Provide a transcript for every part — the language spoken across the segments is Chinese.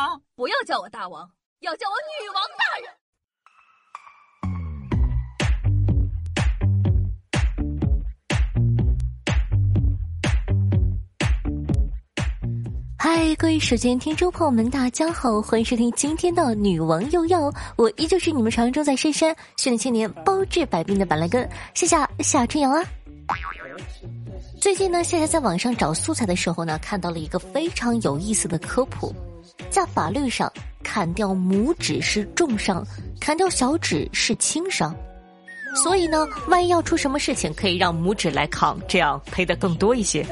王，不要叫我大王，要叫我女王大人。嗨，各位手机听众朋友们，大家好，欢迎收听今天的女王又要，我依旧是你们传说中在深山训练千年、包治百病的板蓝根，谢谢夏春阳啊。最近呢，夏夏在网上找素材的时候呢，看到了一个非常有意思的科普，在法律上，砍掉拇指是重伤，砍掉小指是轻伤。所以呢，万一要出什么事情，可以让拇指来扛，这样赔的更多一些。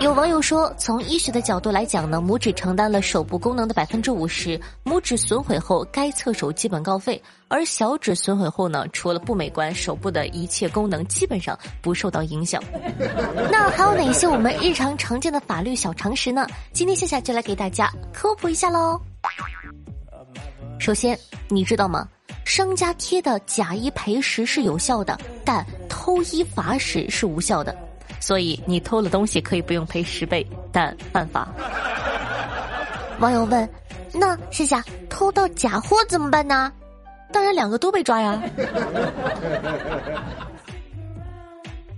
有网友说，从医学的角度来讲呢，拇指承担了手部功能的百分之五十，拇指损毁后该侧手基本告废；而小指损毁后呢，除了不美观，手部的一切功能基本上不受到影响。那还有哪些我们日常常见的法律小常识呢？今天夏夏就来给大家科普一下喽。首先，你知道吗？商家贴的假一赔十是有效的，但偷一罚十是无效的。所以你偷了东西可以不用赔十倍，但犯法。网友问：“那夏夏偷到假货怎么办呢？”当然两个都被抓呀。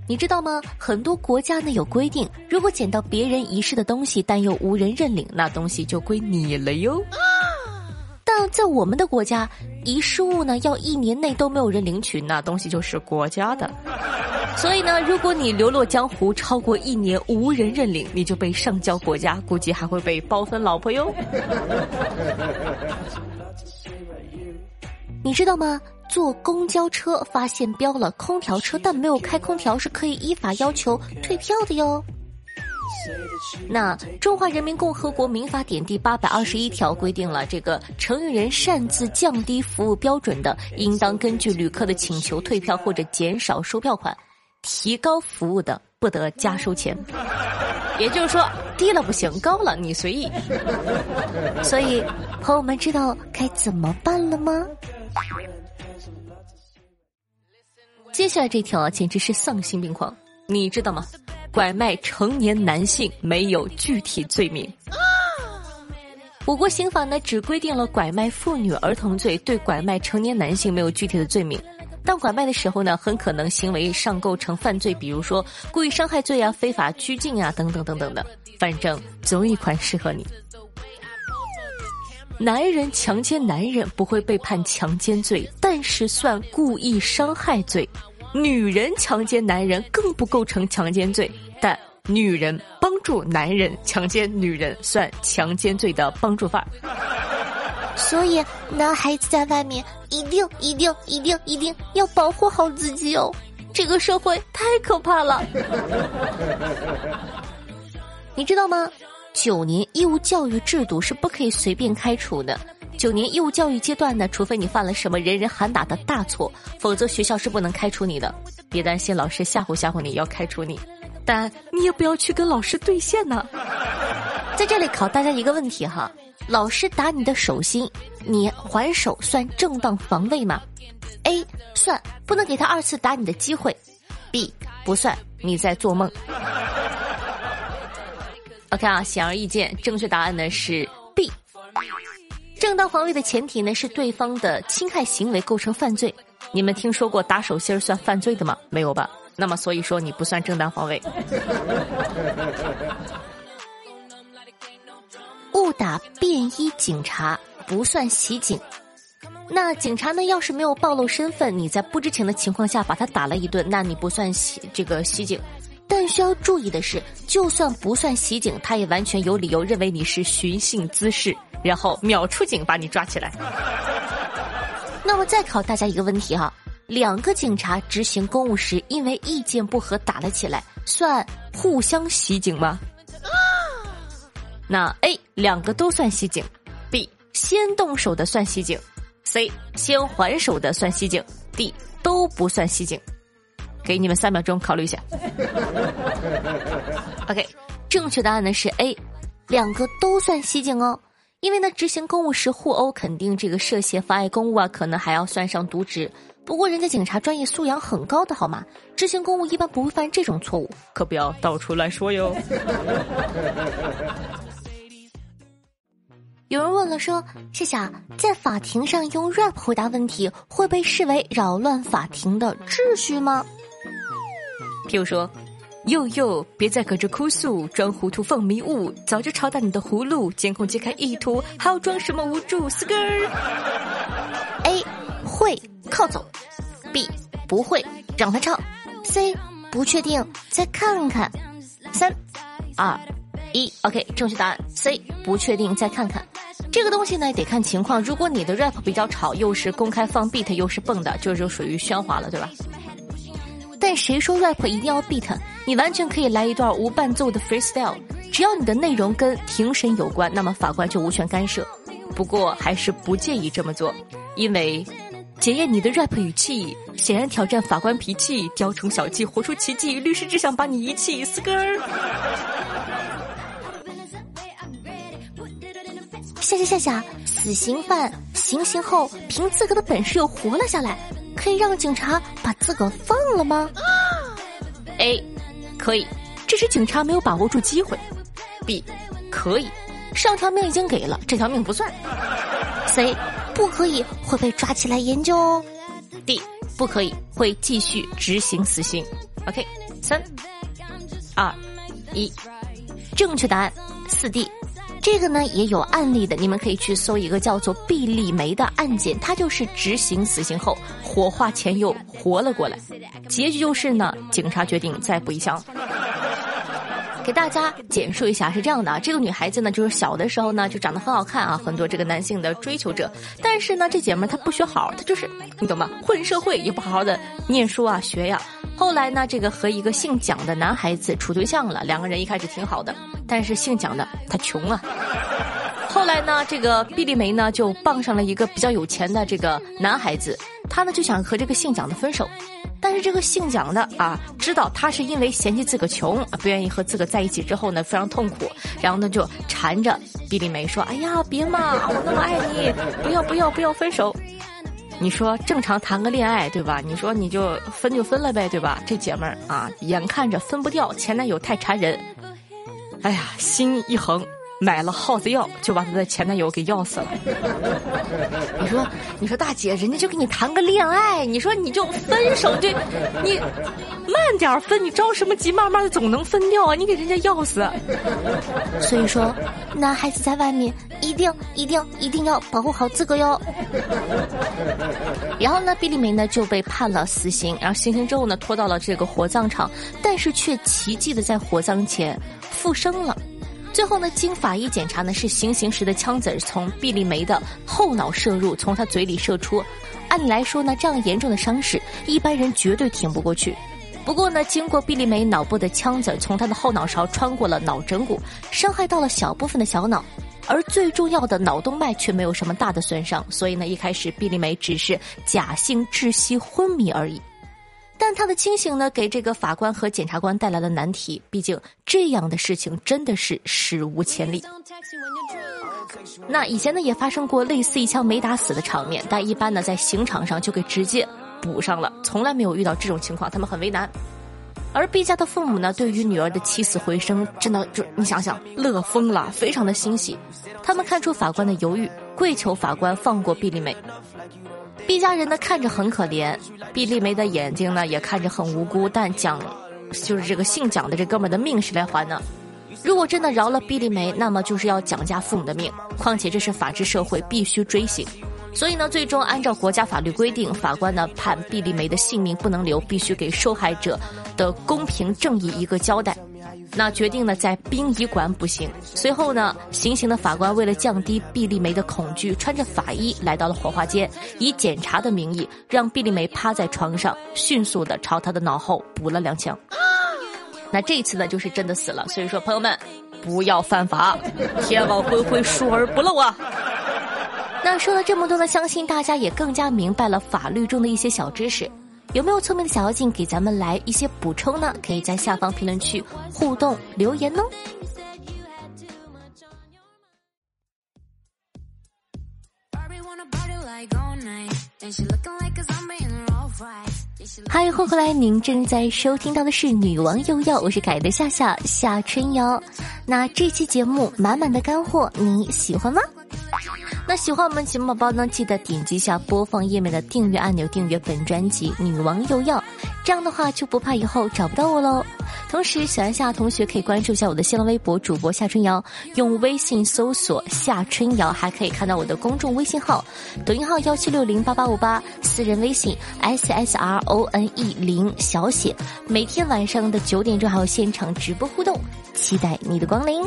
你知道吗？很多国家呢有规定，如果捡到别人遗失的东西，但又无人认领，那东西就归你了哟。在我们的国家，遗失物呢要一年内都没有人领取，那东西就是国家的。所以呢，如果你流落江湖超过一年无人认领，你就被上交国家，估计还会被包分老婆哟。你知道吗？坐公交车发现标了空调车，但没有开空调，是可以依法要求退票的哟。那《中华人民共和国民法典》第八百二十一条规定了，这个承运人擅自降低服务标准的，应当根据旅客的请求退票或者减少收票款；提高服务的，不得加收钱。也就是说，低了不行，高了你随意。所以，朋友们知道该怎么办了吗？接下来这条啊，简直是丧心病狂，你知道吗？拐卖成年男性没有具体罪名。我国刑法呢只规定了拐卖妇女儿童罪，对拐卖成年男性没有具体的罪名。但拐卖的时候呢，很可能行为上构成犯罪，比如说故意伤害罪啊、非法拘禁啊等等等等的。反正总有一款适合你。男人强奸男人不会被判强奸罪，但是算故意伤害罪。女人强奸男人更不构成强奸罪，但女人帮助男人强奸女人算强奸罪的帮助犯。所以，男孩子在外面一定一定一定一定要保护好自己哦！这个社会太可怕了。你知道吗？九年义务教育制度是不可以随便开除的。九年义务教育阶段呢，除非你犯了什么人人喊打的大错，否则学校是不能开除你的。别担心，老师吓唬吓唬你，要开除你，但你也不要去跟老师对线呢。在这里考大家一个问题哈：老师打你的手心，你还手算正当防卫吗？A 算，不能给他二次打你的机会；B 不算，你在做梦。OK 啊，显而易见，正确答案呢是。正当防卫的前提呢是对方的侵害行为构成犯罪。你们听说过打手心算犯罪的吗？没有吧？那么所以说你不算正当防卫。误打便衣警察不算袭警。那警察呢要是没有暴露身份，你在不知情的情况下把他打了一顿，那你不算袭这个袭警。但需要注意的是，就算不算袭警，他也完全有理由认为你是寻衅滋事。然后秒出警把你抓起来。那么再考大家一个问题哈：两个警察执行公务时因为意见不合打了起来，算互相袭警吗？那 A 两个都算袭警，B 先动手的算袭警，C 先还手的算袭警，D 都不算袭警。给你们三秒钟考虑一下。OK，正确答案呢是 A，两个都算袭警哦。因为呢，执行公务时互殴，肯定这个涉嫌妨碍公务啊，可能还要算上渎职。不过人家警察专业素养很高的，好吗？执行公务一般不会犯这种错误，可不要到处乱说哟。有人问了，说夏夏在法庭上用 rap 回答问题会被视为扰乱法庭的秩序吗？譬如说，佑佑，别再搁这哭诉，装糊涂放迷雾，早就抄到你的葫芦，监控揭开意图，还要装什么无助？四根儿。A 会靠走，B 不会让他唱，C 不确定再看看，三二一，OK，正确答案 C 不确定再看看。这个东西呢得看情况，如果你的 rap 比较吵，又是公开放 beat，又是蹦的，这就属于喧哗了，对吧？但谁说 rap 一定要 beat？你完全可以来一段无伴奏的 freestyle，只要你的内容跟庭审有关，那么法官就无权干涉。不过还是不建议这么做，因为检验你的 rap 语气，显然挑战法官脾气，雕虫小技，活出奇迹。律师只想把你遗弃，死根儿。下下下下，死刑犯行刑后凭自个的本事又活了下来，可以让警察把自个放了吗？A，可以，这是警察没有把握住机会。B，可以，上条命已经给了，这条命不算。C，不可以，会被抓起来研究哦。D，不可以，会继续执行死刑。OK，三、二、一，正确答案四 D。这个呢也有案例的，你们可以去搜一个叫做毕丽梅的案件，她就是执行死刑后火化前又活了过来，结局就是呢，警察决定再补一枪。给大家简述一下，是这样的啊，这个女孩子呢，就是小的时候呢就长得很好看啊，很多这个男性的追求者。但是呢，这姐们她不学好，她就是你懂吗？混社会也不好好的念书啊学呀。后来呢，这个和一个姓蒋的男孩子处对象了，两个人一开始挺好的，但是姓蒋的他穷啊。后来呢，这个毕丽梅呢就傍上了一个比较有钱的这个男孩子，他呢就想和这个姓蒋的分手。但是这个姓蒋的啊，知道他是因为嫌弃自个穷，不愿意和自个在一起之后呢，非常痛苦，然后呢就缠着毕丽梅说：“哎呀，别嘛，我那么爱你，不要不要不要分手。”你说正常谈个恋爱对吧？你说你就分就分了呗对吧？这姐们儿啊，眼看着分不掉，前男友太缠人，哎呀，心一横。买了耗子药，就把她的前男友给药死了。你说，你说大姐，人家就跟你谈个恋爱，你说你就分手，这你慢点分，你着什么急？慢慢的总能分掉啊！你给人家药死。所以说，男孩子在外面一定一定一定要保护好自个哟。然后呢，毕丽梅呢就被判了死刑，然后行刑之后呢拖到了这个火葬场，但是却奇迹的在火葬前复生了。最后呢，经法医检查呢，是行刑时的枪子从毕丽梅的后脑射入，从她嘴里射出。按理来说呢，这样严重的伤势，一般人绝对挺不过去。不过呢，经过毕丽梅脑部的枪子从她的后脑勺穿过了脑枕骨，伤害到了小部分的小脑，而最重要的脑动脉却没有什么大的损伤。所以呢，一开始毕丽梅只是假性窒息昏迷而已。但他的清醒呢，给这个法官和检察官带来了难题。毕竟这样的事情真的是史无前例。那以前呢也发生过类似一枪没打死的场面，但一般呢在刑场上就给直接补上了，从来没有遇到这种情况，他们很为难。而毕家的父母呢，对于女儿的起死回生，真的就你想想，乐疯了，非常的欣喜。他们看出法官的犹豫，跪求法官放过毕丽梅。毕家人呢看着很可怜，毕丽梅的眼睛呢也看着很无辜，但蒋，就是这个姓蒋的这哥们的命谁来还呢？如果真的饶了毕丽梅，那么就是要蒋家父母的命。况且这是法治社会，必须追刑。所以呢，最终按照国家法律规定，法官呢判毕丽梅的性命不能留，必须给受害者的公平正义一个交代。那决定呢，在殡仪馆补刑。随后呢，行刑的法官为了降低毕丽梅的恐惧，穿着法衣来到了火化间，以检查的名义让毕丽梅趴在床上，迅速的朝她的脑后补了两枪。那这次呢，就是真的死了。所以说，朋友们，不要犯法，天网恢恢，疏而不漏啊。那说了这么多呢，相信大家也更加明白了法律中的一些小知识。有没有聪明的小妖精给咱们来一些补充呢？可以在下方评论区互动留言哦。嗨，欢迎回来！您正在收听到的是《女王又要》，我是改的夏夏夏春瑶。那这期节目满满的干货，你喜欢吗？那喜欢我们节目宝宝呢，记得点击一下播放页面的订阅按钮，订阅本专辑《女王又要》，这样的话就不怕以后找不到我喽。同时，喜欢夏同学可以关注一下我的新浪微博主播夏春瑶，用微信搜索夏春瑶，还可以看到我的公众微信号、抖音号幺七六零八八五八，私人微信 s s r o n e 零小写。每天晚上的九点钟还有现场直播互动，期待你的光临。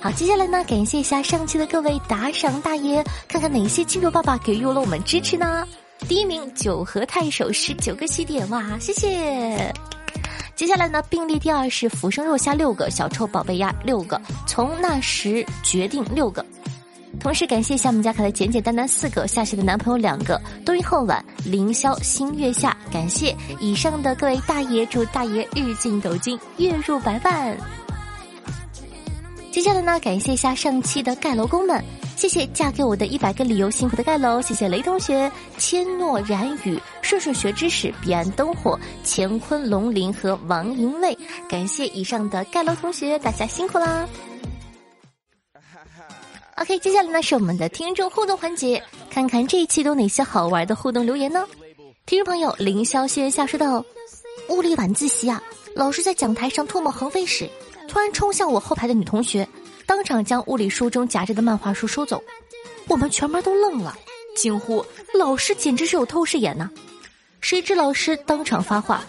好，接下来呢，感谢一下上期的各位打赏大爷，看看哪些金主爸爸给予了我们支持呢？第一名九和太守十九个西点，哇，谢谢。接下来呢，并列第二是浮生若虾六个，小臭宝贝鸭六个，从那时决定六个。同时感谢一下我们家可爱的简简单单四个，夏夏的男朋友两个，冬阴后晚凌霄星月下，感谢以上的各位大爷，祝大爷日进斗金，月入百万。接下来呢，感谢一下上期的盖楼工们，谢谢嫁给我的一百个理由辛苦的盖楼，谢谢雷同学、千诺然宇、顺顺学知识、彼岸灯火、乾坤龙鳞和王银卫，感谢以上的盖楼同学，大家辛苦啦。OK，接下来呢是我们的听众互动环节，看看这一期都哪些好玩的互动留言呢？听众朋友凌霄轩下说道：物理晚自习啊，老师在讲台上唾沫横飞时。突然冲向我后排的女同学，当场将物理书中夹着的漫画书收走，我们全班都愣了，惊呼：“老师简直是有透视眼呐！”谁知老师当场发话：“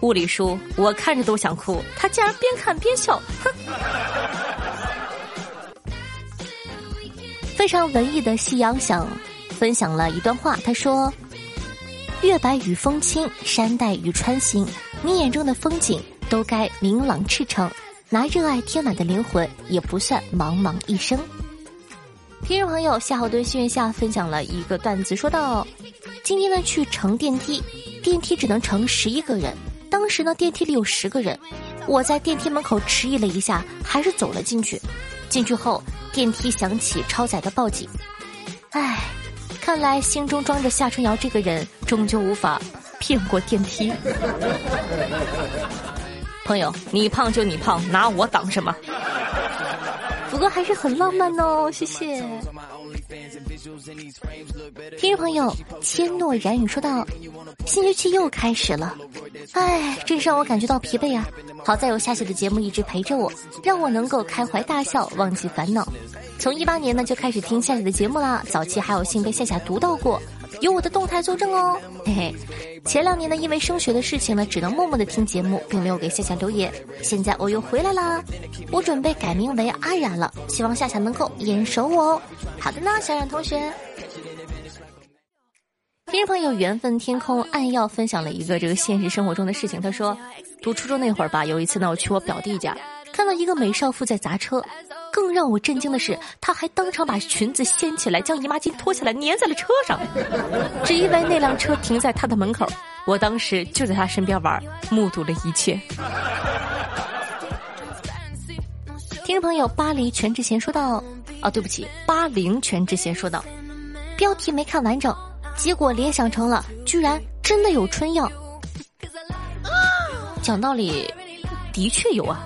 物理书我看着都想哭，他竟然边看边笑，哼！”非常文艺的夕阳想分享了一段话，他说：“月白与风轻，山黛雨穿行，你眼中的风景。”都该明朗赤诚，拿热爱填满的灵魂，也不算茫茫一生。听众朋友夏侯惇心愿下分享了一个段子，说道：今天呢去乘电梯，电梯只能乘十一个人，当时呢电梯里有十个人，我在电梯门口迟疑了一下，还是走了进去。进去后，电梯响起超载的报警。唉，看来心中装着夏春瑶这个人，终究无法骗过电梯。朋友，你胖就你胖，拿我挡什么？不过还是很浪漫哦，谢谢。听众朋友，千诺然语说道：“新学期又开始了，哎，真是让我感觉到疲惫啊！好在有夏夏的节目一直陪着我，让我能够开怀大笑，忘记烦恼。从一八年呢就开始听夏夏的节目啦，早期还有幸被夏夏读到过。”有我的动态作证哦，嘿嘿。前两年呢，因为升学的事情呢，只能默默的听节目，并没有给夏夏留言。现在我又回来啦，我准备改名为阿冉了，希望夏夏能够眼熟我哦。好的呢，小冉同学。听众朋友，缘分天空暗耀分享了一个这个现实生活中的事情。他说，读初中那会儿吧，有一次呢，我去我表弟家，看到一个美少妇在砸车。更让我震惊的是，他还当场把裙子掀起来，将姨妈巾脱下来粘在了车上，只因为那辆车停在他的门口。我当时就在他身边玩，目睹了一切。听众朋友，巴黎全智贤说道：“啊，对不起，巴黎全智贤说道，标题没看完整，结果联想成了居然真的有春药。讲道理，的确有啊。”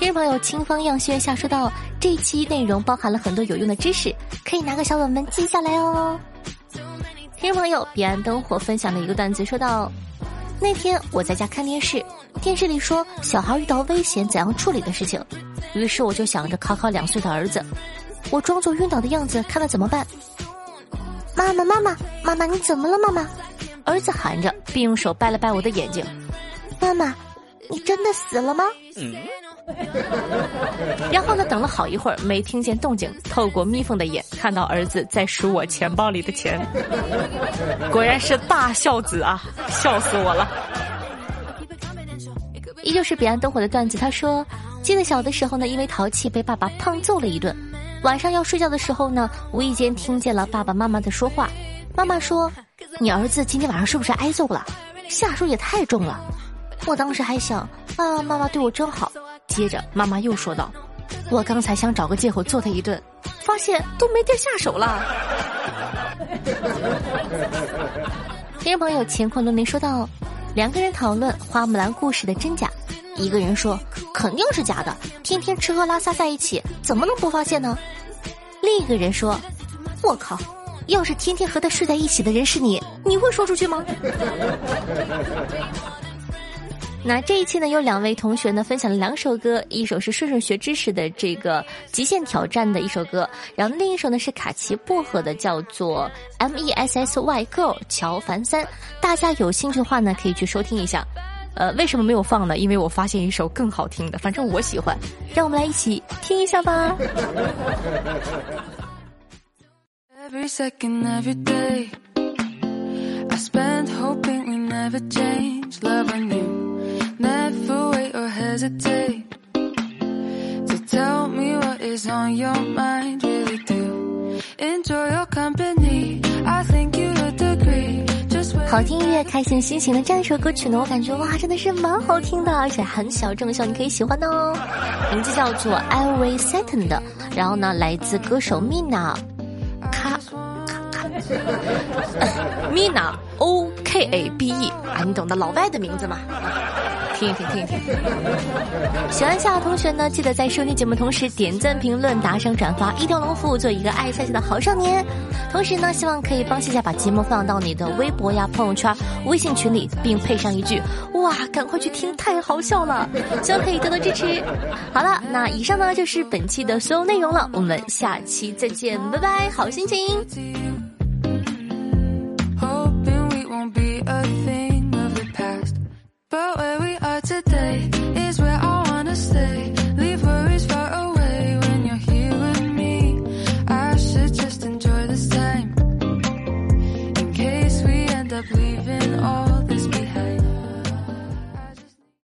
听众朋友，清风样轩下说道：“这期内容包含了很多有用的知识，可以拿个小本本记下来哦。”听众朋友，彼岸灯火分享的一个段子说道：“那天我在家看电视，电视里说小孩遇到危险怎样处理的事情，于是我就想着考考两岁的儿子，我装作晕倒的样子，看他怎么办。妈妈，妈妈，妈妈，你怎么了？妈妈，儿子喊着，并用手掰了掰我的眼睛。妈妈，你真的死了吗？嗯。然后呢？等了好一会儿，没听见动静。透过眯缝的眼，看到儿子在数我钱包里的钱。果然是大孝子啊！笑死我了。依旧是彼岸灯火的段子。他说：“记得小的时候呢，因为淘气被爸爸胖揍了一顿。晚上要睡觉的时候呢，无意间听见了爸爸妈妈的说话。妈妈说：‘你儿子今天晚上是不是挨揍了？下手也太重了。’我当时还想啊，妈妈对我真好。”接着，妈妈又说道：“我刚才想找个借口揍他一顿，发现都没地儿下手了。”听众朋友乾坤都没说到：“两个人讨论花木兰故事的真假，一个人说肯定是假的，天天吃喝拉撒在一起，怎么能不发现呢？另一个人说：“我靠，要是天天和他睡在一起的人是你，你会说出去吗？”那这一期呢，有两位同学呢分享了两首歌，一首是顺顺学知识的这个极限挑战的一首歌，然后另一首呢是卡奇薄荷的，叫做 M E S S Y Girl 乔凡三。大家有兴趣的话呢，可以去收听一下。呃，为什么没有放呢？因为我发现一首更好听的，反正我喜欢，让我们来一起听一下吧。Every second, every day, I spend hoping we never change, loving you. Hesitate to tell me what is on your mind, really do enjoy your company. I think you would agree. 好听音乐，开心心情的这样一首歌曲呢，我感觉哇，真的是蛮好听的，而且很小众，希望你可以喜欢的哦。名字叫做 Every Second，然后呢，来自歌手 Mina，卡卡卡，Mina O K A B E 啊，你懂得老外的名字嘛？听一听，听一听。喜欢夏同学呢，记得在收听节目同时点赞、评论、打赏、转发，一条龙服务，做一个爱夏夏的好少年。同时呢，希望可以帮夏夏把节目放到你的微博呀、朋友圈、微信群里，并配上一句“哇，赶快去听，太好笑了”，希望可以多多支持。好了，那以上呢就是本期的所有内容了，我们下期再见，拜拜，好心情。